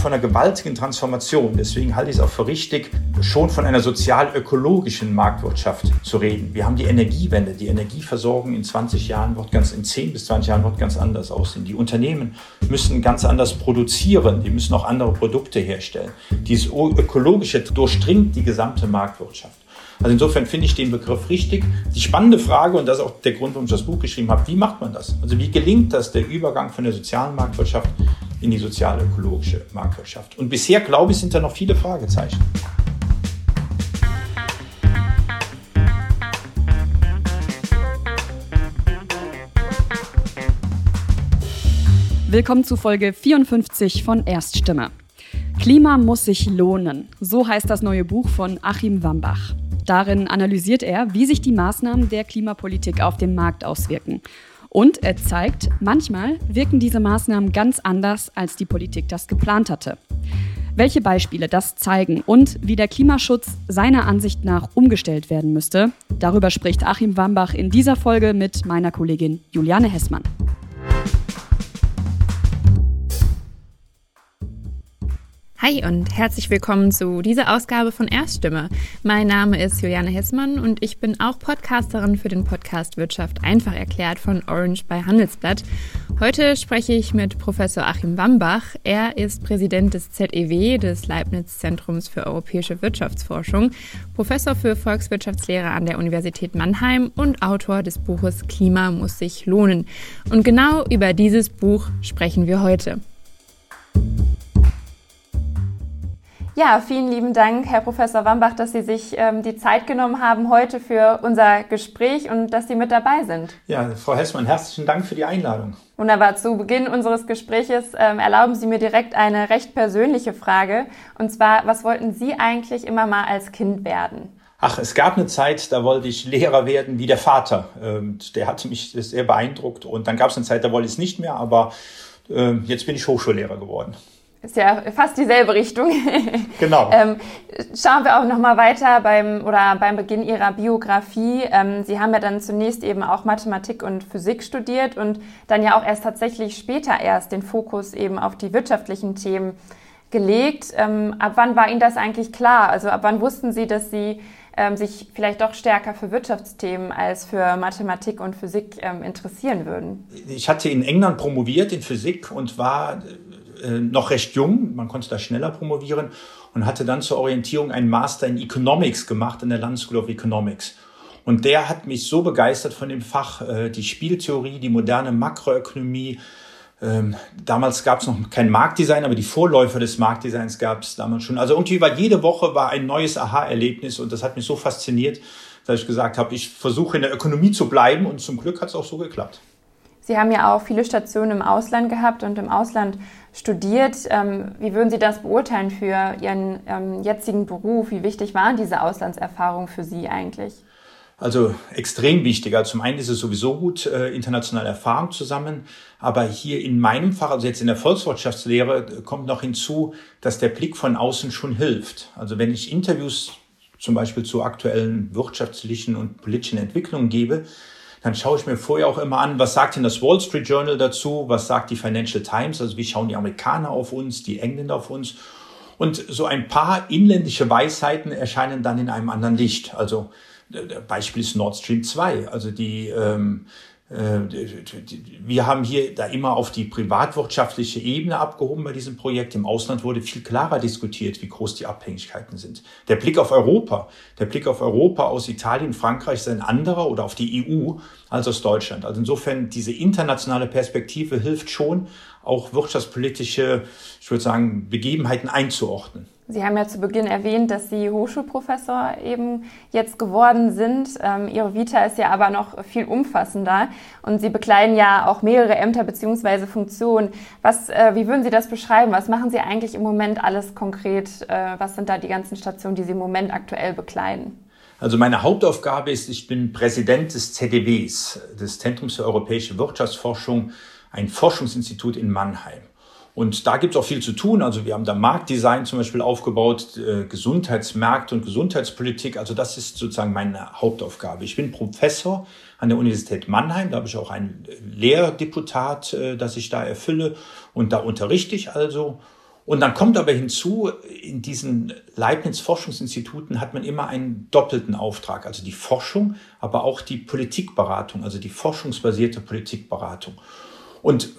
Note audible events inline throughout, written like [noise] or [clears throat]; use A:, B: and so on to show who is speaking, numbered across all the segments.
A: von einer gewaltigen Transformation. Deswegen halte ich es auch für richtig, schon von einer sozial-ökologischen Marktwirtschaft zu reden. Wir haben die Energiewende. Die Energieversorgung in 20 Jahren wird ganz, in 10 bis 20 Jahren wird ganz anders aussehen. Die Unternehmen müssen ganz anders produzieren. Die müssen auch andere Produkte herstellen. Dieses Ökologische durchdringt die gesamte Marktwirtschaft. Also insofern finde ich den Begriff richtig. Die spannende Frage, und das ist auch der Grund, warum ich das Buch geschrieben habe, wie macht man das? Also wie gelingt das, der Übergang von der sozialen Marktwirtschaft in die sozial-ökologische Marktwirtschaft? Und bisher, glaube ich, sind da noch viele Fragezeichen.
B: Willkommen zu Folge 54 von Erststimme. Klima muss sich lohnen. So heißt das neue Buch von Achim Wambach. Darin analysiert er, wie sich die Maßnahmen der Klimapolitik auf den Markt auswirken. Und er zeigt, manchmal wirken diese Maßnahmen ganz anders, als die Politik das geplant hatte. Welche Beispiele das zeigen und wie der Klimaschutz seiner Ansicht nach umgestellt werden müsste, darüber spricht Achim Wambach in dieser Folge mit meiner Kollegin Juliane Hessmann. Hi und herzlich willkommen zu dieser Ausgabe von Erststimme. Mein Name ist Juliane Hessmann und ich bin auch Podcasterin für den Podcast Wirtschaft einfach erklärt von Orange bei Handelsblatt. Heute spreche ich mit Professor Achim Wambach. Er ist Präsident des ZEW, des Leibniz Zentrums für europäische Wirtschaftsforschung, Professor für Volkswirtschaftslehre an der Universität Mannheim und Autor des Buches Klima muss sich lohnen. Und genau über dieses Buch sprechen wir heute. Ja, vielen lieben Dank, Herr Professor Wambach, dass Sie sich ähm, die Zeit genommen haben heute für unser Gespräch und dass Sie mit dabei sind.
A: Ja, Frau Hessmann, herzlichen Dank für die Einladung.
B: Wunderbar. Zu Beginn unseres Gespräches ähm, erlauben Sie mir direkt eine recht persönliche Frage. Und zwar, was wollten Sie eigentlich immer mal als Kind werden?
A: Ach, es gab eine Zeit, da wollte ich Lehrer werden wie der Vater. Ähm, der hatte mich sehr beeindruckt. Und dann gab es eine Zeit, da wollte ich es nicht mehr, aber äh, jetzt bin ich Hochschullehrer geworden.
B: Ist ja fast dieselbe Richtung. [laughs]
A: Genau.
B: ähm, schauen wir auch noch mal weiter beim oder beim Beginn Ihrer Biografie. Ähm, Sie haben ja dann zunächst eben auch Mathematik und Physik studiert und dann ja auch erst tatsächlich später erst den Fokus eben auf die wirtschaftlichen Themen gelegt. Ähm, ab wann war Ihnen das eigentlich klar? Also ab wann wussten Sie, dass Sie ähm, sich vielleicht doch stärker für Wirtschaftsthemen als für Mathematik und Physik ähm, interessieren würden?
A: Ich hatte in England promoviert in Physik und war äh, noch recht jung, man konnte da schneller promovieren und hatte dann zur Orientierung einen Master in Economics gemacht in der London School of Economics. Und der hat mich so begeistert von dem Fach, äh, die Spieltheorie, die moderne Makroökonomie. Ähm, damals gab es noch kein Marktdesign, aber die Vorläufer des Marktdesigns gab es damals schon. Also irgendwie war jede Woche war ein neues Aha-Erlebnis und das hat mich so fasziniert, dass ich gesagt habe, ich versuche in der Ökonomie zu bleiben und zum Glück hat es auch so geklappt.
B: Sie haben ja auch viele Stationen im Ausland gehabt und im Ausland studiert. Ähm, wie würden Sie das beurteilen für Ihren ähm, jetzigen Beruf? Wie wichtig waren diese Auslandserfahrungen für Sie eigentlich?
A: Also extrem wichtig. Also zum einen ist es sowieso gut, äh, internationale Erfahrung zusammen. Aber hier in meinem Fach, also jetzt in der Volkswirtschaftslehre, kommt noch hinzu, dass der Blick von außen schon hilft. Also wenn ich Interviews zum Beispiel zu aktuellen wirtschaftlichen und politischen Entwicklungen gebe, dann schaue ich mir vorher auch immer an, was sagt denn das Wall Street Journal dazu, was sagt die Financial Times, also wie schauen die Amerikaner auf uns, die Engländer auf uns. Und so ein paar inländische Weisheiten erscheinen dann in einem anderen Licht. Also Beispiel ist Nord Stream 2. Also die ähm, äh, wir haben hier da immer auf die privatwirtschaftliche Ebene abgehoben bei diesem Projekt. Im Ausland wurde viel klarer diskutiert, wie groß die Abhängigkeiten sind. Der Blick auf Europa, der Blick auf Europa aus Italien, Frankreich ist ein anderer oder auf die EU als aus Deutschland. Also insofern diese internationale Perspektive hilft schon, auch wirtschaftspolitische, ich würde sagen, Begebenheiten einzuordnen.
B: Sie haben ja zu Beginn erwähnt, dass Sie Hochschulprofessor eben jetzt geworden sind. Ähm, Ihre Vita ist ja aber noch viel umfassender und Sie bekleiden ja auch mehrere Ämter beziehungsweise Funktionen. Was, äh, wie würden Sie das beschreiben? Was machen Sie eigentlich im Moment alles konkret? Äh, was sind da die ganzen Stationen, die Sie im Moment aktuell bekleiden?
A: Also meine Hauptaufgabe ist, ich bin Präsident des ZDWs, des Zentrums für europäische Wirtschaftsforschung, ein Forschungsinstitut in Mannheim. Und da gibt es auch viel zu tun. Also wir haben da Marktdesign zum Beispiel aufgebaut, äh, Gesundheitsmärkte und Gesundheitspolitik. Also das ist sozusagen meine Hauptaufgabe. Ich bin Professor an der Universität Mannheim. Da habe ich auch ein Lehrdeputat, äh, das ich da erfülle. Und da unterrichte ich also. Und dann kommt aber hinzu, in diesen Leibniz-Forschungsinstituten hat man immer einen doppelten Auftrag, also die Forschung, aber auch die Politikberatung, also die forschungsbasierte Politikberatung. Und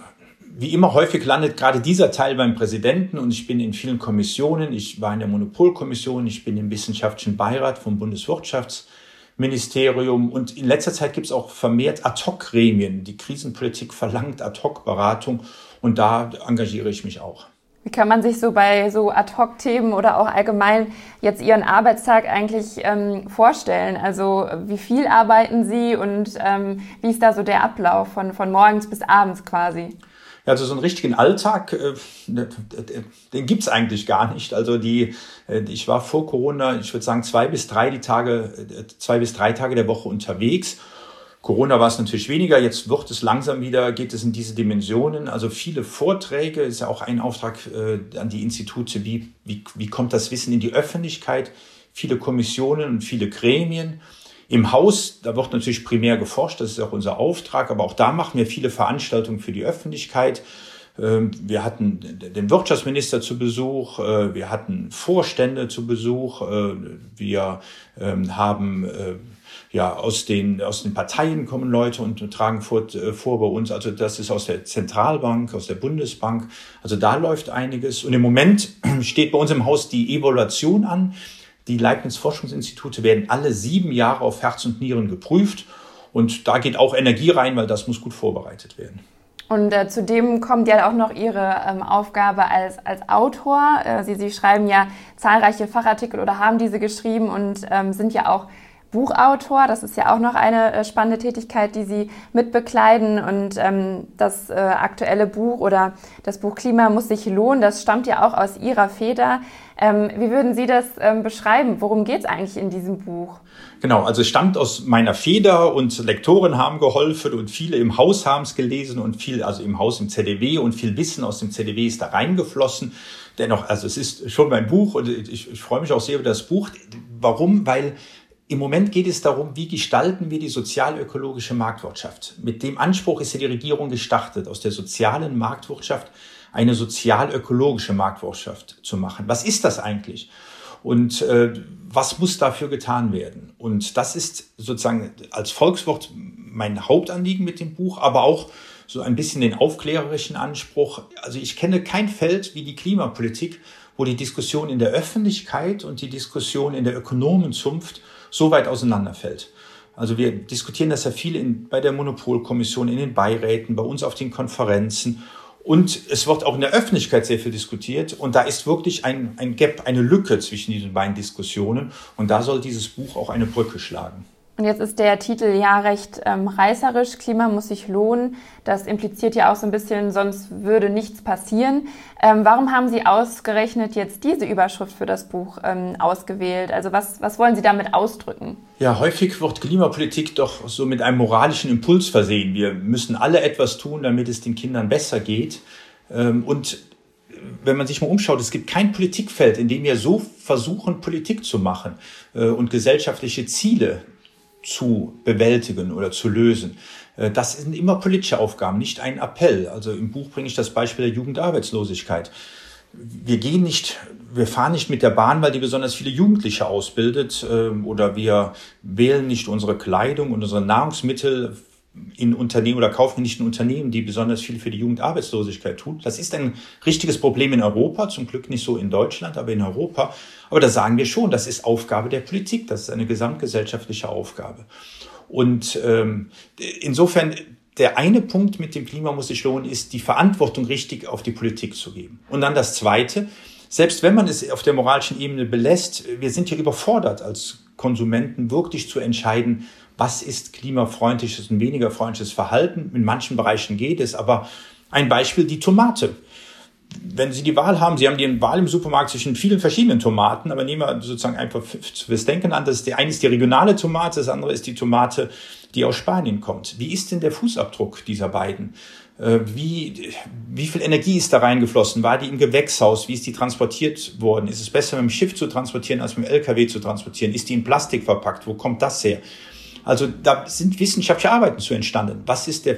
A: wie immer häufig landet gerade dieser Teil beim Präsidenten und ich bin in vielen Kommissionen. Ich war in der Monopolkommission, ich bin im wissenschaftlichen Beirat vom Bundeswirtschaftsministerium und in letzter Zeit gibt es auch vermehrt Ad-Hoc-Gremien. Die Krisenpolitik verlangt Ad-Hoc-Beratung und da engagiere ich mich auch.
B: Wie kann man sich so bei so Ad-Hoc-Themen oder auch allgemein jetzt Ihren Arbeitstag eigentlich ähm, vorstellen? Also wie viel arbeiten Sie und ähm, wie ist da so der Ablauf von, von morgens bis abends quasi?
A: Ja, also so einen richtigen Alltag, äh, den gibt's eigentlich gar nicht. Also die, äh, ich war vor Corona, ich würde sagen, zwei bis drei die Tage, äh, zwei bis drei Tage der Woche unterwegs. Corona war es natürlich weniger, jetzt wird es langsam wieder, geht es in diese Dimensionen. Also viele Vorträge, ist ja auch ein Auftrag äh, an die Institute, wie, wie, wie kommt das Wissen in die Öffentlichkeit, viele Kommissionen und viele Gremien. Im Haus, da wird natürlich primär geforscht, das ist auch unser Auftrag, aber auch da machen wir viele Veranstaltungen für die Öffentlichkeit. Ähm, wir hatten den Wirtschaftsminister zu Besuch, äh, wir hatten Vorstände zu Besuch, äh, wir ähm, haben äh, ja aus den aus den Parteien kommen Leute und tragen vor, vor bei uns. Also das ist aus der Zentralbank, aus der Bundesbank. Also da läuft einiges. Und im Moment [clears throat] steht bei uns im Haus die Evaluation an. Die Leibniz-Forschungsinstitute werden alle sieben Jahre auf Herz und Nieren geprüft. Und da geht auch Energie rein, weil das muss gut vorbereitet werden.
B: Und äh, zudem kommt ja auch noch Ihre ähm, Aufgabe als, als Autor. Äh, Sie, Sie schreiben ja zahlreiche Fachartikel oder haben diese geschrieben und ähm, sind ja auch Buchautor. Das ist ja auch noch eine äh, spannende Tätigkeit, die Sie mitbekleiden. Und ähm, das äh, aktuelle Buch oder das Buch Klima muss sich lohnen, das stammt ja auch aus Ihrer Feder. Ähm, wie würden Sie das ähm, beschreiben? Worum geht es eigentlich in diesem Buch?
A: Genau, also es stammt aus meiner Feder und Lektoren haben geholfen und viele im Haus haben es gelesen und viel, also im Haus im ZDW und viel Wissen aus dem ZDW ist da reingeflossen. Dennoch, also es ist schon mein Buch und ich, ich freue mich auch sehr über das Buch. Warum? Weil im Moment geht es darum, wie gestalten wir die sozialökologische Marktwirtschaft. Mit dem Anspruch ist ja die Regierung gestartet, aus der sozialen Marktwirtschaft eine sozialökologische Marktwirtschaft zu machen. Was ist das eigentlich? Und äh, was muss dafür getan werden? Und das ist sozusagen als Volkswort mein Hauptanliegen mit dem Buch, aber auch so ein bisschen den aufklärerischen Anspruch. Also ich kenne kein Feld wie die Klimapolitik, wo die Diskussion in der Öffentlichkeit und die Diskussion in der Ökonomenzunft so weit auseinanderfällt. Also wir diskutieren das ja viel in, bei der Monopolkommission, in den Beiräten, bei uns auf den Konferenzen. Und es wird auch in der Öffentlichkeit sehr viel diskutiert. Und da ist wirklich ein, ein Gap, eine Lücke zwischen diesen beiden Diskussionen. Und da soll dieses Buch auch eine Brücke schlagen.
B: Und jetzt ist der Titel ja recht ähm, reißerisch, Klima muss sich lohnen. Das impliziert ja auch so ein bisschen, sonst würde nichts passieren. Ähm, warum haben Sie ausgerechnet jetzt diese Überschrift für das Buch ähm, ausgewählt? Also was, was wollen Sie damit ausdrücken?
A: Ja, häufig wird Klimapolitik doch so mit einem moralischen Impuls versehen. Wir müssen alle etwas tun, damit es den Kindern besser geht. Ähm, und wenn man sich mal umschaut, es gibt kein Politikfeld, in dem wir so versuchen, Politik zu machen äh, und gesellschaftliche Ziele zu bewältigen oder zu lösen. Äh, das sind immer politische Aufgaben, nicht ein Appell. Also im Buch bringe ich das Beispiel der Jugendarbeitslosigkeit. Wir gehen nicht, wir fahren nicht mit der Bahn, weil die besonders viele Jugendliche ausbildet, ähm, oder wir wählen nicht unsere Kleidung und unsere Nahrungsmittel in Unternehmen oder in Unternehmen, die besonders viel für die Jugendarbeitslosigkeit tun. Das ist ein richtiges Problem in Europa, zum Glück nicht so in Deutschland, aber in Europa. Aber da sagen wir schon, das ist Aufgabe der Politik, das ist eine gesamtgesellschaftliche Aufgabe. Und ähm, insofern der eine Punkt mit dem Klima muss sich lohnen, ist die Verantwortung richtig auf die Politik zu geben. Und dann das zweite, selbst wenn man es auf der moralischen Ebene belässt, wir sind ja überfordert als Konsumenten wirklich zu entscheiden, was ist klimafreundliches und weniger freundliches Verhalten. In manchen Bereichen geht es, aber ein Beispiel, die Tomate. Wenn Sie die Wahl haben, Sie haben die Wahl im Supermarkt zwischen vielen verschiedenen Tomaten, aber nehmen wir sozusagen einfach fürs Denken an, das die eine ist die regionale Tomate, das andere ist die Tomate, die aus Spanien kommt. Wie ist denn der Fußabdruck dieser beiden? Äh, wie, wie viel Energie ist da reingeflossen? War die im Gewächshaus? Wie ist die transportiert worden? Ist es besser mit dem Schiff zu transportieren als mit dem LKW zu transportieren? Ist die in Plastik verpackt? Wo kommt das her? Also da sind wissenschaftliche Arbeiten zu entstanden. Was ist der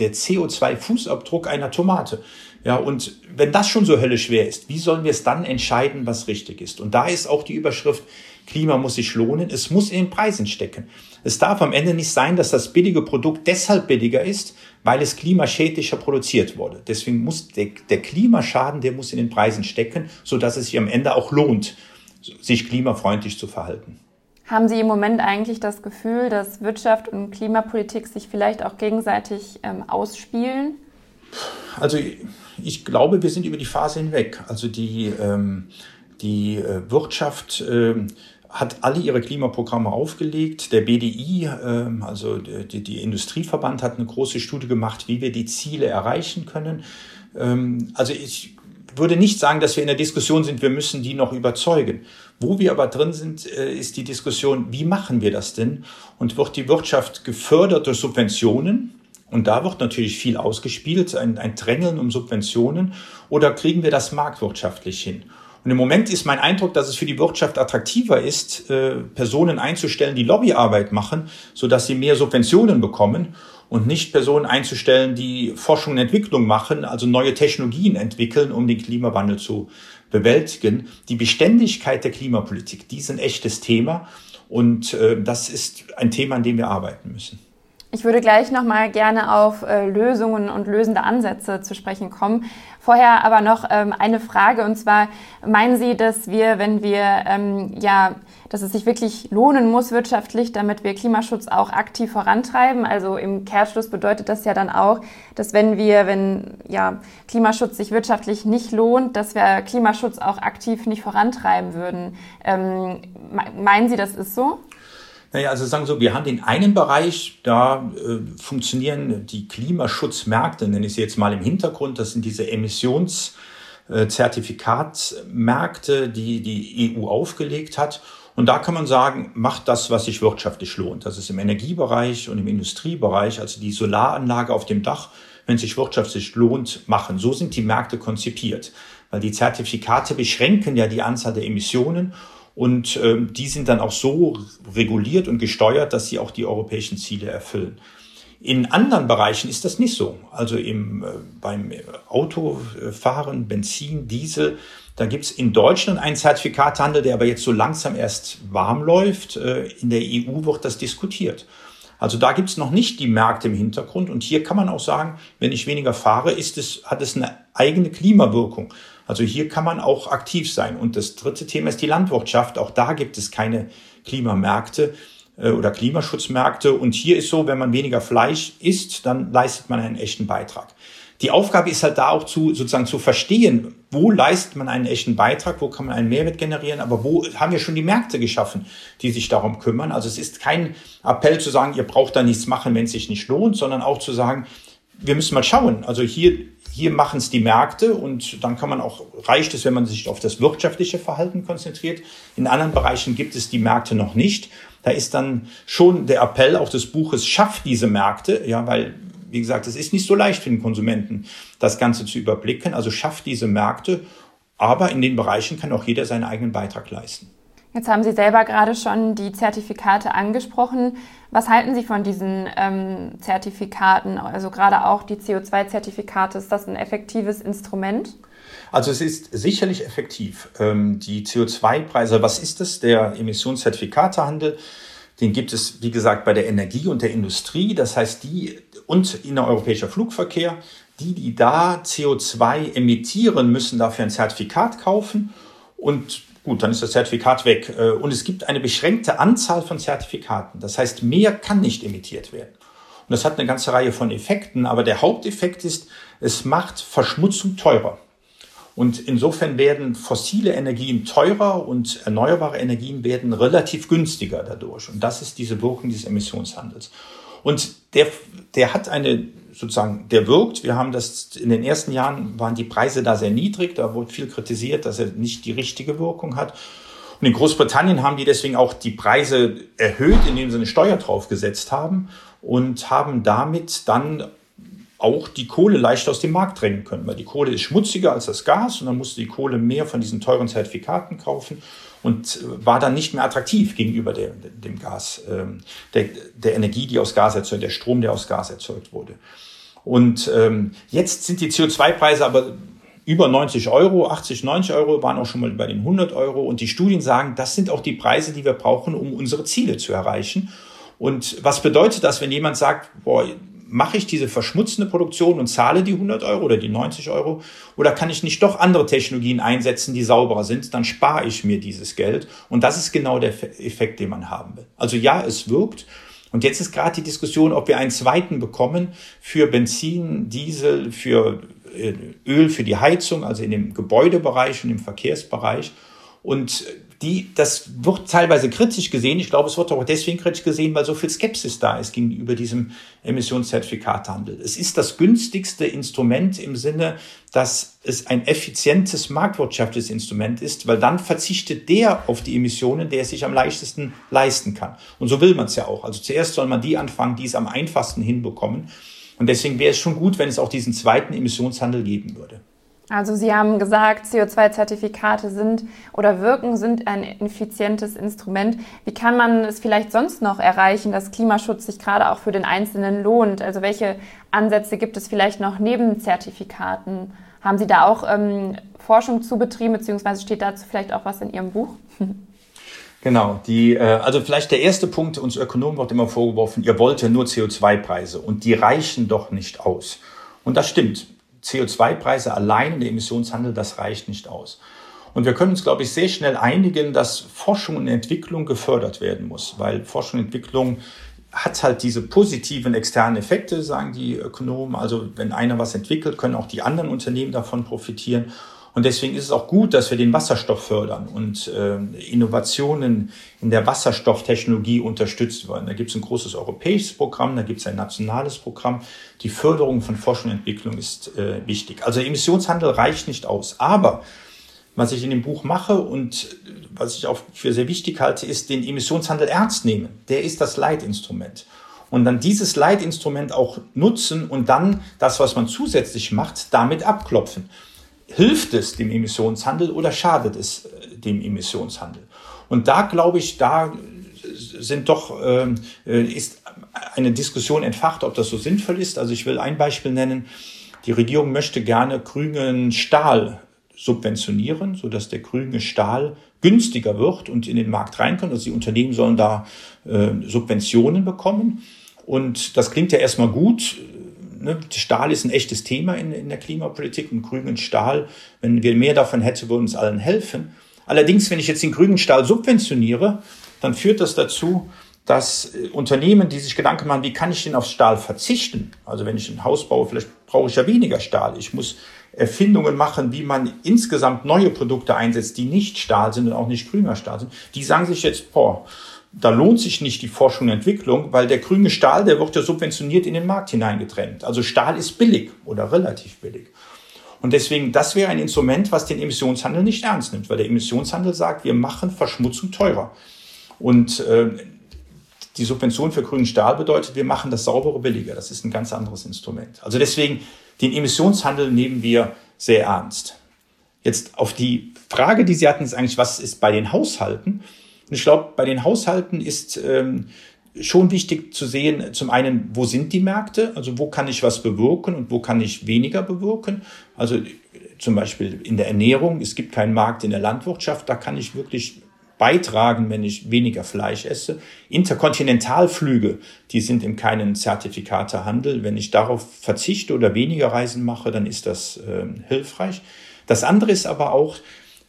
A: der CO2-Fußabdruck einer Tomate. Ja, und wenn das schon so höllisch schwer ist, wie sollen wir es dann entscheiden, was richtig ist? Und da ist auch die Überschrift, Klima muss sich lohnen. Es muss in den Preisen stecken. Es darf am Ende nicht sein, dass das billige Produkt deshalb billiger ist, weil es klimaschädlicher produziert wurde. Deswegen muss der, der Klimaschaden, der muss in den Preisen stecken, so dass es sich am Ende auch lohnt, sich klimafreundlich zu verhalten.
B: Haben Sie im Moment eigentlich das Gefühl, dass Wirtschaft und Klimapolitik sich vielleicht auch gegenseitig ähm, ausspielen?
A: Also ich glaube, wir sind über die Phase hinweg. Also die, ähm, die äh, Wirtschaft äh, hat alle ihre Klimaprogramme aufgelegt. Der BDI, äh, also die, die Industrieverband, hat eine große Studie gemacht, wie wir die Ziele erreichen können. Ähm, also ich würde nicht sagen, dass wir in der Diskussion sind, wir müssen die noch überzeugen. Wo wir aber drin sind, äh, ist die Diskussion, wie machen wir das denn? Und wird die Wirtschaft gefördert durch Subventionen? Und da wird natürlich viel ausgespielt, ein, ein Drängeln um Subventionen. Oder kriegen wir das marktwirtschaftlich hin? Und im Moment ist mein Eindruck, dass es für die Wirtschaft attraktiver ist, äh, Personen einzustellen, die Lobbyarbeit machen, sodass sie mehr Subventionen bekommen und nicht Personen einzustellen, die Forschung und Entwicklung machen, also neue Technologien entwickeln, um den Klimawandel zu bewältigen. Die Beständigkeit der Klimapolitik, die ist ein echtes Thema und äh, das ist ein Thema, an dem wir arbeiten müssen.
B: Ich würde gleich noch mal gerne auf äh, Lösungen und lösende Ansätze zu sprechen kommen. Vorher aber noch ähm, eine Frage und zwar meinen Sie, dass wir, wenn wir ähm, ja, dass es sich wirklich lohnen muss wirtschaftlich, damit wir Klimaschutz auch aktiv vorantreiben? Also im Kehrschluss bedeutet das ja dann auch, dass wenn wir, wenn ja Klimaschutz sich wirtschaftlich nicht lohnt, dass wir Klimaschutz auch aktiv nicht vorantreiben würden. Ähm, meinen Sie, das ist so?
A: Naja, also sagen wir so, wir haben den einen Bereich, da äh, funktionieren die Klimaschutzmärkte, nenne ich sie jetzt mal im Hintergrund, das sind diese Emissionszertifikatsmärkte, die die EU aufgelegt hat. Und da kann man sagen, macht das, was sich wirtschaftlich lohnt. Das ist im Energiebereich und im Industriebereich, also die Solaranlage auf dem Dach, wenn sich wirtschaftlich lohnt, machen. So sind die Märkte konzipiert, weil die Zertifikate beschränken ja die Anzahl der Emissionen und äh, die sind dann auch so reguliert und gesteuert, dass sie auch die europäischen Ziele erfüllen. In anderen Bereichen ist das nicht so. Also im, äh, beim Autofahren, Benzin, Diesel, da gibt's in Deutschland einen Zertifikathandel, der aber jetzt so langsam erst warm läuft. Äh, in der EU wird das diskutiert. Also da gibt's noch nicht die Märkte im Hintergrund. Und hier kann man auch sagen, wenn ich weniger fahre, ist es, hat es eine eigene Klimawirkung. Also hier kann man auch aktiv sein. Und das dritte Thema ist die Landwirtschaft. Auch da gibt es keine Klimamärkte äh, oder Klimaschutzmärkte. Und hier ist so, wenn man weniger Fleisch isst, dann leistet man einen echten Beitrag. Die Aufgabe ist halt da auch zu, sozusagen zu verstehen, wo leistet man einen echten Beitrag, wo kann man einen Mehrwert generieren, aber wo haben wir schon die Märkte geschaffen, die sich darum kümmern. Also es ist kein Appell zu sagen, ihr braucht da nichts machen, wenn es sich nicht lohnt, sondern auch zu sagen, wir müssen mal schauen. Also hier hier machen es die Märkte und dann kann man auch, reicht es, wenn man sich auf das wirtschaftliche Verhalten konzentriert. In anderen Bereichen gibt es die Märkte noch nicht. Da ist dann schon der Appell auch des Buches, schafft diese Märkte, ja, weil, wie gesagt, es ist nicht so leicht für den Konsumenten, das Ganze zu überblicken. Also schafft diese Märkte, aber in den Bereichen kann auch jeder seinen eigenen Beitrag leisten.
B: Jetzt haben Sie selber gerade schon die Zertifikate angesprochen. Was halten Sie von diesen ähm, Zertifikaten, also gerade auch die CO2-Zertifikate? Ist das ein effektives Instrument?
A: Also es ist sicherlich effektiv. Ähm, die CO2-Preise, was ist das? Der Emissionszertifikatehandel, den gibt es, wie gesagt, bei der Energie und der Industrie. Das heißt, die und innereuropäischer Flugverkehr, die, die da CO2 emittieren, müssen dafür ein Zertifikat kaufen. Und Gut, dann ist das Zertifikat weg. Äh, und es gibt eine beschränkte Anzahl von Zertifikaten. Das heißt, mehr kann nicht emittiert werden. Und das hat eine ganze Reihe von Effekten, aber der Haupteffekt ist, es macht Verschmutzung teurer. Und insofern werden fossile Energien teurer und erneuerbare Energien werden relativ günstiger dadurch. Und das ist diese Wirkung des Emissionshandels. Und der, der hat eine sozusagen, der wirkt. Wir haben das in den ersten Jahren waren die Preise da sehr niedrig. Da wurde viel kritisiert, dass er nicht die richtige Wirkung hat. Und in Großbritannien haben die deswegen auch die Preise erhöht, indem sie eine Steuer draufgesetzt haben und haben damit dann auch die Kohle leicht aus dem Markt drängen können, weil die Kohle ist schmutziger als das Gas und dann musste die Kohle mehr von diesen teuren Zertifikaten kaufen und äh, war dann nicht mehr attraktiv gegenüber dem, dem Gas, ähm, der, der Energie, die aus Gas erzeugt, der Strom, der aus Gas erzeugt wurde. Und ähm, jetzt sind die CO2-Preise aber über 90 Euro, 80, 90 Euro, waren auch schon mal bei den 100 Euro. Und die Studien sagen, das sind auch die Preise, die wir brauchen, um unsere Ziele zu erreichen. Und was bedeutet das, wenn jemand sagt, boah, mache ich diese verschmutzende Produktion und zahle die 100 Euro oder die 90 Euro? Oder kann ich nicht doch andere Technologien einsetzen, die sauberer sind? Dann spare ich mir dieses Geld. Und das ist genau der Effekt, den man haben will. Also ja, es wirkt. Und jetzt ist gerade die Diskussion, ob wir einen zweiten bekommen für Benzin, Diesel, für äh, Öl für die Heizung, also in dem Gebäudebereich und im Verkehrsbereich. Und die, das wird teilweise kritisch gesehen. Ich glaube, es wird auch deswegen kritisch gesehen, weil so viel Skepsis da ist gegenüber diesem Emissionszertifikatehandel. Es ist das günstigste Instrument im Sinne, dass es ein effizientes marktwirtschaftliches Instrument ist, weil dann verzichtet der auf die Emissionen, der es sich am leichtesten leisten kann. Und so will man es ja auch. Also zuerst soll man die anfangen, die es am einfachsten hinbekommen. Und deswegen wäre es schon gut, wenn es auch diesen zweiten Emissionshandel geben würde.
B: Also Sie haben gesagt, CO2-Zertifikate sind oder wirken, sind ein effizientes Instrument. Wie kann man es vielleicht sonst noch erreichen, dass Klimaschutz sich gerade auch für den Einzelnen lohnt? Also welche Ansätze gibt es vielleicht noch neben Zertifikaten? Haben Sie da auch ähm, Forschung zu betrieben, beziehungsweise steht dazu vielleicht auch was in Ihrem Buch? [laughs]
A: Genau, die, äh, also vielleicht der erste Punkt, uns Ökonomen wird immer vorgeworfen, ihr wollt ja nur CO2-Preise und die reichen doch nicht aus. Und das stimmt. CO2-Preise allein in der Emissionshandel, das reicht nicht aus. Und wir können uns, glaube ich, sehr schnell einigen, dass Forschung und Entwicklung gefördert werden muss, weil Forschung und Entwicklung hat halt diese positiven externen Effekte, sagen die Ökonomen. Also wenn einer was entwickelt, können auch die anderen Unternehmen davon profitieren. Und deswegen ist es auch gut, dass wir den Wasserstoff fördern und äh, Innovationen in der Wasserstofftechnologie unterstützt werden. Da gibt es ein großes europäisches Programm, da gibt es ein nationales Programm. Die Förderung von Forschung und Entwicklung ist äh, wichtig. Also Emissionshandel reicht nicht aus. Aber was ich in dem Buch mache und was ich auch für sehr wichtig halte, ist den Emissionshandel ernst nehmen. Der ist das Leitinstrument und dann dieses Leitinstrument auch nutzen und dann das, was man zusätzlich macht, damit abklopfen hilft es dem Emissionshandel oder schadet es äh, dem Emissionshandel? Und da glaube ich, da sind doch, ähm, äh, ist eine Diskussion entfacht, ob das so sinnvoll ist. Also ich will ein Beispiel nennen. Die Regierung möchte gerne grünen Stahl subventionieren, sodass der grüne Stahl günstiger wird und in den Markt reinkommt. Also die Unternehmen sollen da äh, Subventionen bekommen. Und das klingt ja erstmal gut ne, Stahl ist ein echtes Thema in, in der Klimapolitik und grünen Stahl, wenn wir mehr davon hätten, würde uns allen helfen. Allerdings, wenn ich jetzt den grünen Stahl subventioniere, dann führt das dazu, dass äh, Unternehmen, die sich Gedanken machen, wie kann ich denn auf Stahl verzichten? Also wenn ich ein Haus baue, vielleicht brauche ich ja weniger Stahl. Ich muss Erfindungen machen, wie man insgesamt neue Produkte einsetzt, die nicht Stahl sind und auch nicht grüner Stahl sind. Die sagen sich jetzt, boah, da lohnt sich nicht die Forschung und Entwicklung, weil der grüne Stahl, der wird ja subventioniert in den Markt hineingedrängt. Also Stahl ist billig oder relativ billig. Und deswegen, das wäre ein Instrument, was den Emissionshandel nicht ernst nimmt, weil der Emissionshandel sagt, wir machen Verschmutzung teurer. Und äh, die Subvention für grünen Stahl bedeutet, wir machen das saubere billiger. Das ist ein ganz anderes Instrument. Also deswegen, den Emissionshandel nehmen wir sehr ernst. Jetzt auf die Frage, die Sie hatten, ist eigentlich, was ist bei den Haushalten? Und ich glaube, bei den Haushalten ist ähm, schon wichtig zu sehen, zum einen, wo sind die Märkte, also wo kann ich was bewirken und wo kann ich weniger bewirken. Also zum Beispiel in der Ernährung, es gibt keinen Markt in der Landwirtschaft, da kann ich wirklich beitragen, wenn ich weniger Fleisch esse. Interkontinentalflüge, die sind in keinem Zertifikatehandel. Wenn ich darauf verzichte oder weniger Reisen mache, dann ist das äh, hilfreich. Das andere ist aber auch,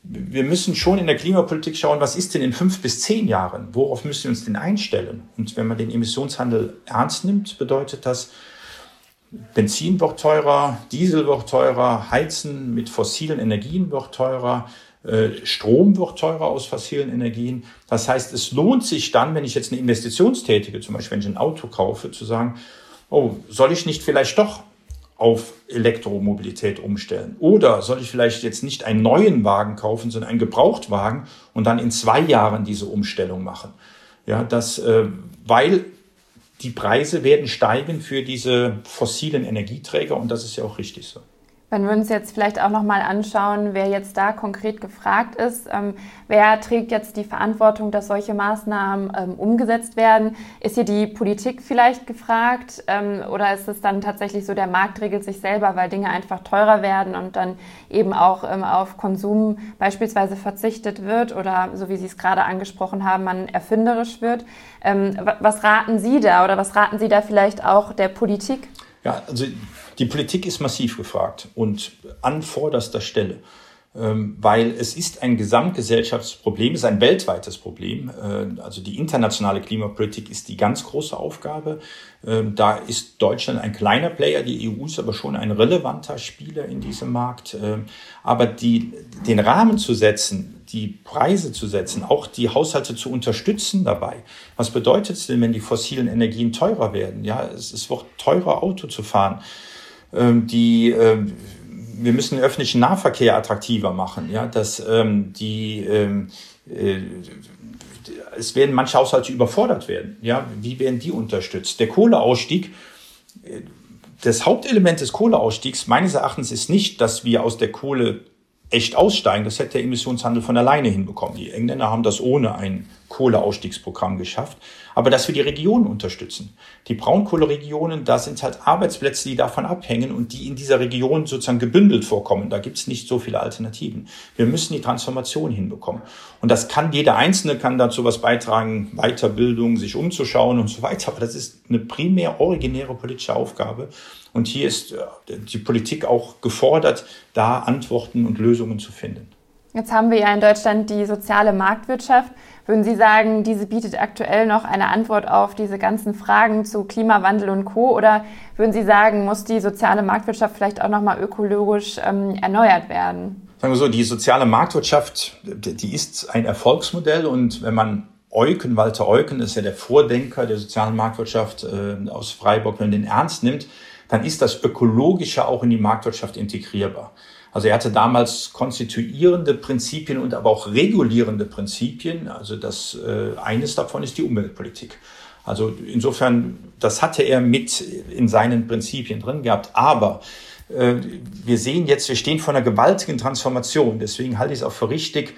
A: wir müssen schon in der Klimapolitik schauen, was ist denn in fünf bis zehn Jahren? Worauf müssen wir uns denn einstellen? Und wenn man den Emissionshandel ernst nimmt, bedeutet das, Benzin wird teurer, Diesel wird teurer, Heizen mit fossilen Energien wird teurer, äh, Strom wird teurer aus fossilen Energien. Das heißt, es lohnt sich dann, wenn ich jetzt eine Investition tätige, zum Beispiel wenn ich ein Auto kaufe, zu sagen, oh, soll ich nicht vielleicht doch auf Elektromobilität umstellen? Oder soll ich vielleicht jetzt nicht einen neuen Wagen kaufen, sondern einen Gebrauchtwagen und dann in zwei Jahren diese Umstellung machen? Ja, das, äh, weil die Preise werden steigen für diese fossilen Energieträger und das ist ja auch richtig so.
B: Wenn wir uns jetzt vielleicht auch noch mal anschauen, wer jetzt da konkret gefragt ist, ähm, wer trägt jetzt die Verantwortung, dass solche Maßnahmen ähm, umgesetzt werden? Ist hier die Politik vielleicht gefragt ähm, oder ist es dann tatsächlich so, der Markt regelt sich selber, weil Dinge einfach teurer werden und dann eben auch ähm, auf Konsum beispielsweise verzichtet wird oder so wie Sie es gerade angesprochen haben, man erfinderisch wird? Ähm, was raten Sie da oder was raten Sie da vielleicht auch der Politik?
A: Ja, also die Politik ist massiv gefragt und an vorderster Stelle, ähm, weil es ist ein Gesamtgesellschaftsproblem, es ist ein weltweites Problem. Äh, also die internationale Klimapolitik ist die ganz große Aufgabe. Ähm, da ist Deutschland ein kleiner Player, die EU ist aber schon ein relevanter Spieler in diesem Markt. Ähm, aber die, den Rahmen zu setzen, die Preise zu setzen, auch die Haushalte zu unterstützen dabei. Was bedeutet es denn, wenn die fossilen Energien teurer werden? Ja, es, es wird teurer, Auto zu fahren. Ähm, die, ähm, wir müssen den öffentlichen Nahverkehr attraktiver machen. Ja, dass ähm, die ähm, äh, es werden manche Haushalte überfordert werden. Ja, wie werden die unterstützt? Der Kohleausstieg, äh, das Hauptelement des Kohleausstiegs meines Erachtens ist nicht, dass wir aus der Kohle echt aussteigen. Das hätte der Emissionshandel von alleine hinbekommen. Die Engländer haben das ohne ein Kohleausstiegsprogramm geschafft. Aber dass wir die Regionen unterstützen. Die Braunkohleregionen, da sind halt Arbeitsplätze, die davon abhängen und die in dieser Region sozusagen gebündelt vorkommen. Da gibt's nicht so viele Alternativen. Wir müssen die Transformation hinbekommen. Und das kann jeder Einzelne kann dazu was beitragen, Weiterbildung, sich umzuschauen und so weiter. Aber das ist eine primär originäre politische Aufgabe. Und hier ist äh, die Politik auch gefordert, da Antworten und Lösungen zu finden.
B: Jetzt haben wir ja in Deutschland die soziale Marktwirtschaft. Würden Sie sagen, diese bietet aktuell noch eine Antwort auf diese ganzen Fragen zu Klimawandel und Co. Oder würden Sie sagen, muss die soziale Marktwirtschaft vielleicht auch nochmal ökologisch ähm, erneuert werden?
A: Sagen wir so, die soziale Marktwirtschaft, die ist ein Erfolgsmodell und wenn man Eucken, Walter Eucken ist ja der Vordenker der sozialen Marktwirtschaft äh, aus Freiburg, wenn man den ernst nimmt, dann ist das Ökologische auch in die Marktwirtschaft integrierbar. Also er hatte damals konstituierende Prinzipien und aber auch regulierende Prinzipien. Also das äh, eines davon ist die Umweltpolitik. Also insofern, das hatte er mit in seinen Prinzipien drin gehabt. Aber äh, wir sehen jetzt, wir stehen vor einer gewaltigen Transformation. Deswegen halte ich es auch für richtig,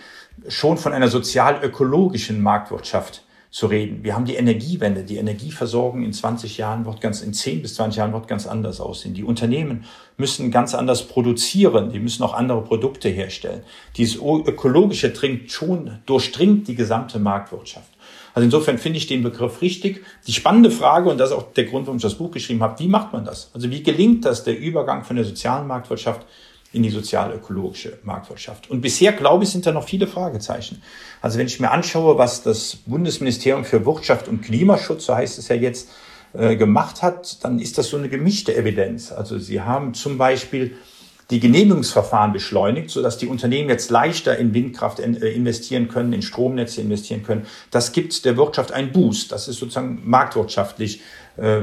A: schon von einer sozial-ökologischen Marktwirtschaft zu reden. Wir haben die Energiewende. Die Energieversorgung in 20 Jahren wird ganz, in 10 bis 20 Jahren wird ganz anders aussehen. Die Unternehmen müssen ganz anders produzieren. Die müssen auch andere Produkte herstellen. Dieses ökologische dringt schon, durchdringt die gesamte Marktwirtschaft. Also insofern finde ich den Begriff richtig. Die spannende Frage, und das ist auch der Grund, warum ich das Buch geschrieben habe, wie macht man das? Also wie gelingt das, der Übergang von der sozialen Marktwirtschaft in die sozial-ökologische Marktwirtschaft. Und bisher, glaube ich, sind da noch viele Fragezeichen. Also wenn ich mir anschaue, was das Bundesministerium für Wirtschaft und Klimaschutz, so heißt es ja jetzt, äh, gemacht hat, dann ist das so eine gemischte Evidenz. Also sie haben zum Beispiel die Genehmigungsverfahren beschleunigt, sodass die Unternehmen jetzt leichter in Windkraft äh, investieren können, in Stromnetze investieren können. Das gibt der Wirtschaft einen Boost. Das ist sozusagen marktwirtschaftlich. Äh,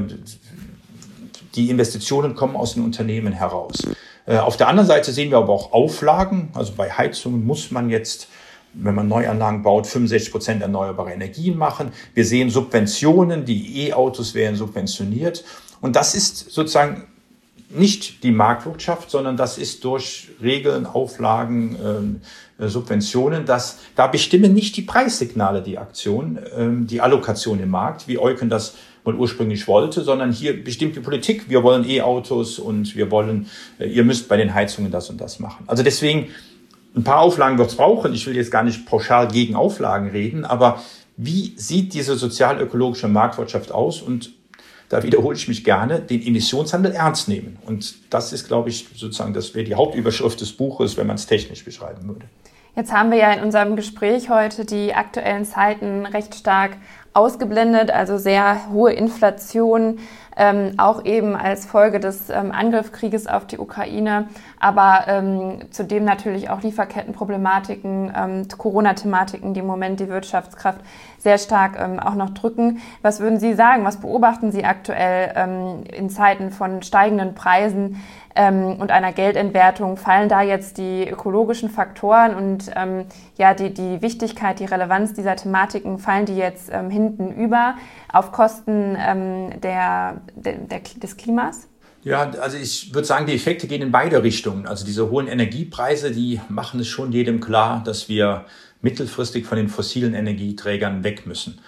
A: die Investitionen kommen aus den Unternehmen heraus. Äh, auf der anderen Seite sehen wir aber auch Auflagen. Also bei Heizungen muss man jetzt, wenn man Neuanlagen baut, 65 Prozent erneuerbare Energien machen. Wir sehen Subventionen, die E-Autos werden subventioniert. Und das ist sozusagen nicht die Marktwirtschaft, sondern das ist durch Regeln, Auflagen, ähm, äh, Subventionen, dass da bestimmen nicht die Preissignale die Aktion, ähm, die Allokation im Markt, wie Euken das wohl ursprünglich wollte, sondern hier bestimmt die Politik, wir wollen E-Autos und wir wollen, äh, ihr müsst bei den Heizungen das und das machen. Also deswegen, ein paar Auflagen wird es brauchen. Ich will jetzt gar nicht pauschal gegen Auflagen reden, aber wie sieht diese sozial-ökologische Marktwirtschaft aus? Und da wiederhole ich mich gerne, den Emissionshandel ernst nehmen. Und das ist, glaube ich, sozusagen, das wäre die Hauptüberschrift des Buches, wenn man es technisch beschreiben würde.
B: Jetzt haben wir ja in unserem Gespräch heute die aktuellen Zeiten recht stark ausgeblendet, also sehr hohe Inflation, ähm, auch eben als Folge des ähm, Angriffskrieges auf die Ukraine, aber ähm, zudem natürlich auch Lieferkettenproblematiken, ähm, Corona-Thematiken, die im Moment die Wirtschaftskraft sehr stark ähm, auch noch drücken. Was würden Sie sagen? Was beobachten Sie aktuell ähm, in Zeiten von steigenden Preisen? ähm, und einer Geldentwertung fallen da jetzt die ökologischen Faktoren und ähm, ja die, die Wichtigkeit, die Relevanz dieser Thematiken fallen die jetzt ähm, hinten über auf Kosten ähm, der, der, der, des Klimas?
A: Ja, also ich würde sagen, die Effekte gehen in beide Richtungen. Also diese hohen Energiepreise, die machen es schon jedem klar, dass wir mittelfristig von den fossilen Energieträgern weg müssen.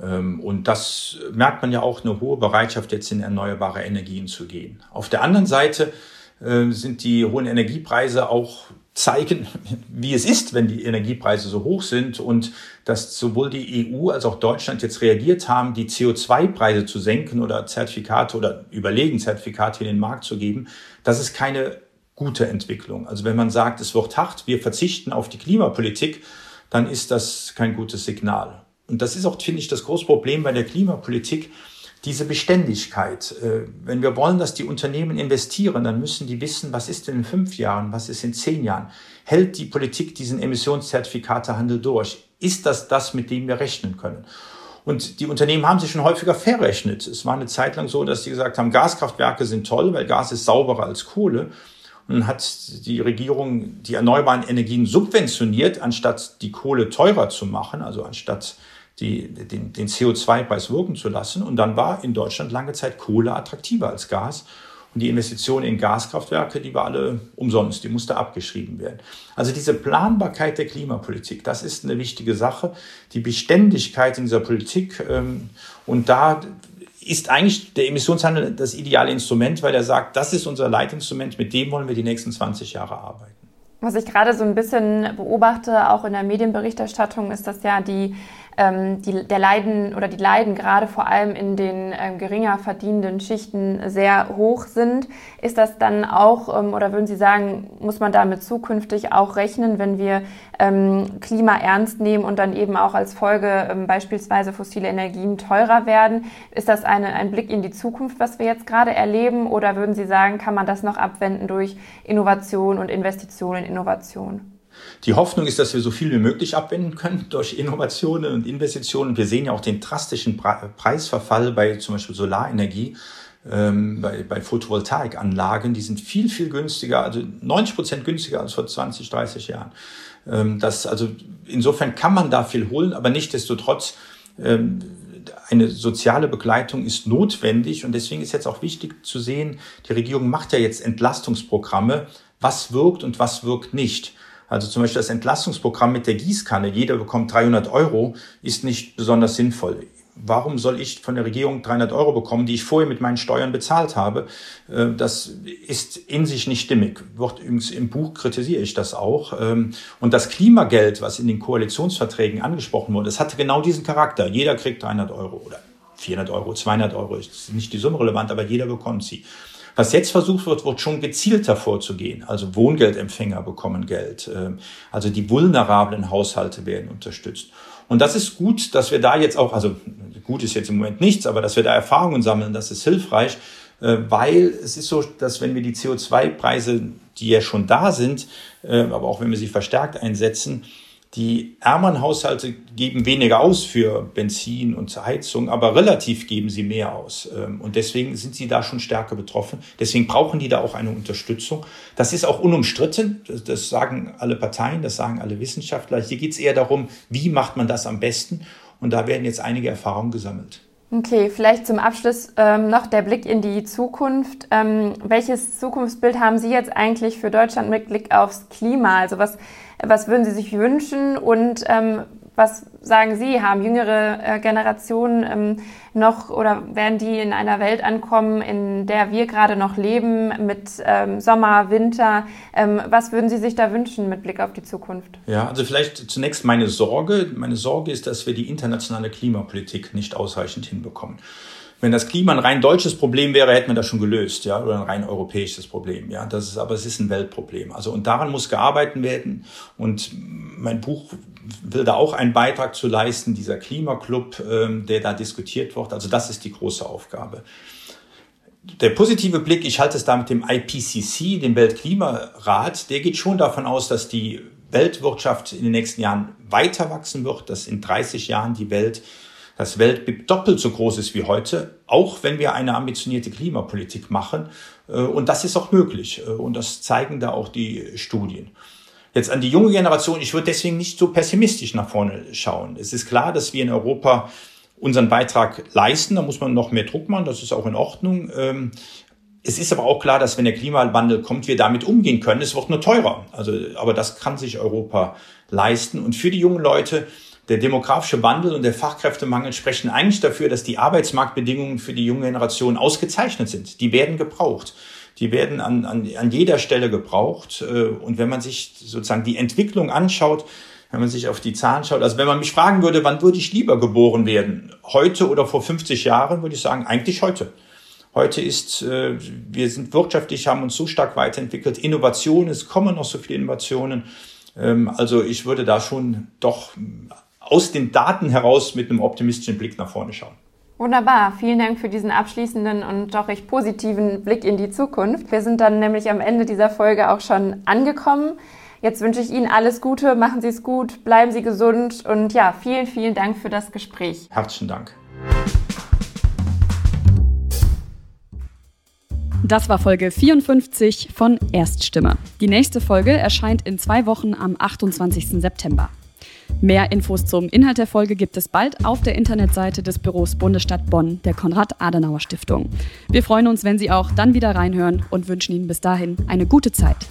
A: Ähm, und das merkt man ja auch eine hohe Bereitschaft, jetzt in erneuerbare Energien zu gehen. Auf der anderen Seite äh, sind die hohen Energiepreise auch zeigen, wie es ist, wenn die Energiepreise so hoch sind und dass sowohl die EU als auch Deutschland jetzt reagiert haben, die CO2-Preise zu senken oder Zertifikate oder überlegen, Zertifikate in den Markt zu geben. Das ist keine gute Entwicklung. Also wenn man sagt, es wird hart, wir verzichten auf die Klimapolitik, dann ist das kein gutes Signal. Und das ist auch, finde ich, das große Problem bei der Klimapolitik, diese Beständigkeit. Äh, wenn wir wollen, dass die Unternehmen investieren, dann müssen die wissen, was ist denn in fünf Jahren, was ist in zehn Jahren. Hält die Politik diesen Emissionszertifikatehandel durch? Ist das das, mit dem wir rechnen können? Und die Unternehmen haben sich schon häufiger verrechnet. Es war eine Zeit lang so, dass sie gesagt haben, Gaskraftwerke sind toll, weil Gas ist sauberer als Kohle. Und hat die Regierung die erneuerbaren Energien subventioniert, anstatt die Kohle teurer zu machen, also anstatt die, den, den CO2-Preis wirken zu lassen. Und dann war in Deutschland lange Zeit Kohle attraktiver als Gas. Und die Investition in Gaskraftwerke, die war alle umsonst, die musste abgeschrieben werden. Also diese Planbarkeit der Klimapolitik, das ist eine wichtige Sache. Die Beständigkeit in dieser Politik. Ähm, und da ist eigentlich der Emissionshandel das ideale Instrument, weil er sagt, das ist unser Leitinstrument, mit dem wollen wir die nächsten 20 Jahre arbeiten.
B: Was ich gerade so ein bisschen beobachte, auch in der Medienberichterstattung, ist, dass ja die ähm, die, der Leiden oder die Leiden gerade vor allem in den ähm, geringer verdienenden Schichten sehr hoch sind. Ist das dann auch, ähm, oder würden Sie sagen, muss man damit zukünftig auch rechnen, wenn wir ähm, Klima ernst nehmen und dann eben auch als Folge ähm, beispielsweise fossile Energien teurer werden? Ist das eine, ein Blick in die Zukunft, was wir jetzt gerade erleben? Oder würden Sie sagen, kann man das noch abwenden durch Innovation und Investition in Innovation?
A: Die Hoffnung ist, dass wir so viel wie möglich abwenden können [laughs] durch Innovationen und Investitionen. Wir sehen ja auch den drastischen Preisverfall bei zum Beispiel Solarenergie, ähm, bei, bei Photovoltaikanlagen. Die sind viel, viel günstiger, also 90 Prozent günstiger als vor 20, 30 Jahren. Ähm, das, also insofern kann man da viel holen, aber nichtdestotrotz ähm, eine soziale Begleitung ist notwendig und deswegen ist jetzt auch wichtig zu sehen, die Regierung macht ja jetzt Entlastungsprogramme, was wirkt und was wirkt nicht. Also zum Beispiel das Entlastungsprogramm mit der Gießkanne, jeder bekommt 300 Euro, ist nicht besonders sinnvoll. Warum soll ich von der Regierung 300 Euro bekommen, die ich vorher mit meinen Steuern bezahlt habe? Äh, das ist in sich nicht stimmig. Wird übrigens im Buch kritisiere ich das auch. Ähm, und das Klimageld, was in den Koalitionsverträgen angesprochen wurde, das hatte genau diesen Charakter. Jeder kriegt 300 Euro oder 400 Euro, 200 Euro. Ist nicht die Summe relevant, aber jeder bekommt sie. Was jetzt versucht wird, wird schon gezielter vorzugehen. Also Wohngeldempfänger bekommen Geld. Ähm, also die vulnerablen Haushalte werden unterstützt. Und das ist gut, dass wir da jetzt auch, also gut ist jetzt im Moment nichts, aber dass wir da Erfahrungen sammeln, das ist hilfreich, äh, weil es ist so, dass wenn wir die CO2-Preise, die ja schon da sind, äh, aber auch wenn wir sie verstärkt einsetzen, die ärmeren Haushalte geben weniger aus für Benzin und Heizung, aber relativ geben sie mehr aus. Ähm, und deswegen sind sie da schon stärker betroffen. Deswegen brauchen die da auch eine Unterstützung. Das ist auch unumstritten. Das sagen alle Parteien, das sagen alle Wissenschaftler. Hier geht es eher darum, wie macht man das am besten. Und da werden jetzt einige Erfahrungen gesammelt.
B: Okay, vielleicht zum Abschluss ähm, noch der Blick in die Zukunft. Ähm, welches Zukunftsbild haben Sie jetzt eigentlich für Deutschland mit Blick aufs Klima? Also was was würden Sie sich wünschen und ähm, was sagen Sie, haben jüngere äh, Generationen ähm, noch oder werden die in einer Welt ankommen, in der wir gerade noch leben, mit ähm, Sommer, Winter? Ähm, was würden Sie sich da wünschen mit Blick auf die Zukunft?
A: Ja, also vielleicht zunächst meine Sorge. Meine Sorge ist, dass wir die internationale Klimapolitik nicht ausreichend hinbekommen. Wenn das Klima ein rein deutsches Problem wäre, hätten wir das schon gelöst, ja, oder ein rein europäisches Problem, ja. Das ist, aber es ist ein Weltproblem. Also, und daran muss gearbeitet werden. Und mein Buch will da auch einen Beitrag zu leisten, dieser Klimaclub, ähm, der da diskutiert wird. Also, das ist die große Aufgabe. Der positive Blick, ich halte es da mit dem IPCC, dem Weltklimarat, der geht schon davon aus, dass die Weltwirtschaft in den nächsten Jahren weiter wachsen wird, dass in 30 Jahren die Welt das Weltbild doppelt so groß ist wie heute, auch wenn wir eine ambitionierte Klimapolitik machen. Äh, und das ist auch möglich. Äh, und das zeigen da auch die Studien. Jetzt an die junge Generation, ich würde deswegen nicht so pessimistisch nach vorne schauen. Es ist klar, dass wir in Europa unseren Beitrag leisten. Da muss man noch mehr Druck machen. Das ist auch in Ordnung. Ähm, Es ist aber auch klar, dass wenn der Klimawandel kommt, wir damit umgehen können. Es wird nur teurer. Also, aber das kann sich Europa leisten. Und für die jungen Leute, der demografische Wandel und der Fachkräftemangel sprechen eigentlich dafür, dass die Arbeitsmarktbedingungen für die junge Generation ausgezeichnet sind. Die werden gebraucht. Die werden an, an, an jeder Stelle gebraucht. Äh, und wenn man sich sozusagen die Entwicklung anschaut, wenn man sich auf die Zahlen schaut, also wenn man mich fragen würde, wann würde ich lieber geboren werden? Heute oder vor 50 Jahren, würde ich sagen, eigentlich heute. Heute ist, äh, wir sind wirtschaftlich, haben uns so stark weiterentwickelt. Innovation, es kommen noch so viele Innovationen. Ähm, also ich würde da schon doch aus den Daten heraus mit einem optimistischen Blick nach vorne schauen.
B: Wunderbar, vielen Dank für diesen abschließenden und doch recht positiven Blick in die Zukunft. Wir sind dann nämlich am Ende dieser Folge auch schon angekommen. Jetzt wünsche ich Ihnen alles Gute, machen Sie es gut, bleiben Sie gesund und ja, vielen, vielen Dank für das Gespräch.
A: Herzlichen Dank.
C: Das war Folge 54 von Erststimme. Die nächste Folge erscheint in zwei Wochen am 28. September. Mehr Infos zum Inhalt der Folge gibt es bald auf der Internetseite des Büros Bundesstadt Bonn der Konrad-Adenauer-Stiftung. Wir freuen uns, wenn Sie auch dann wieder reinhören und wünschen Ihnen bis dahin eine gute Zeit.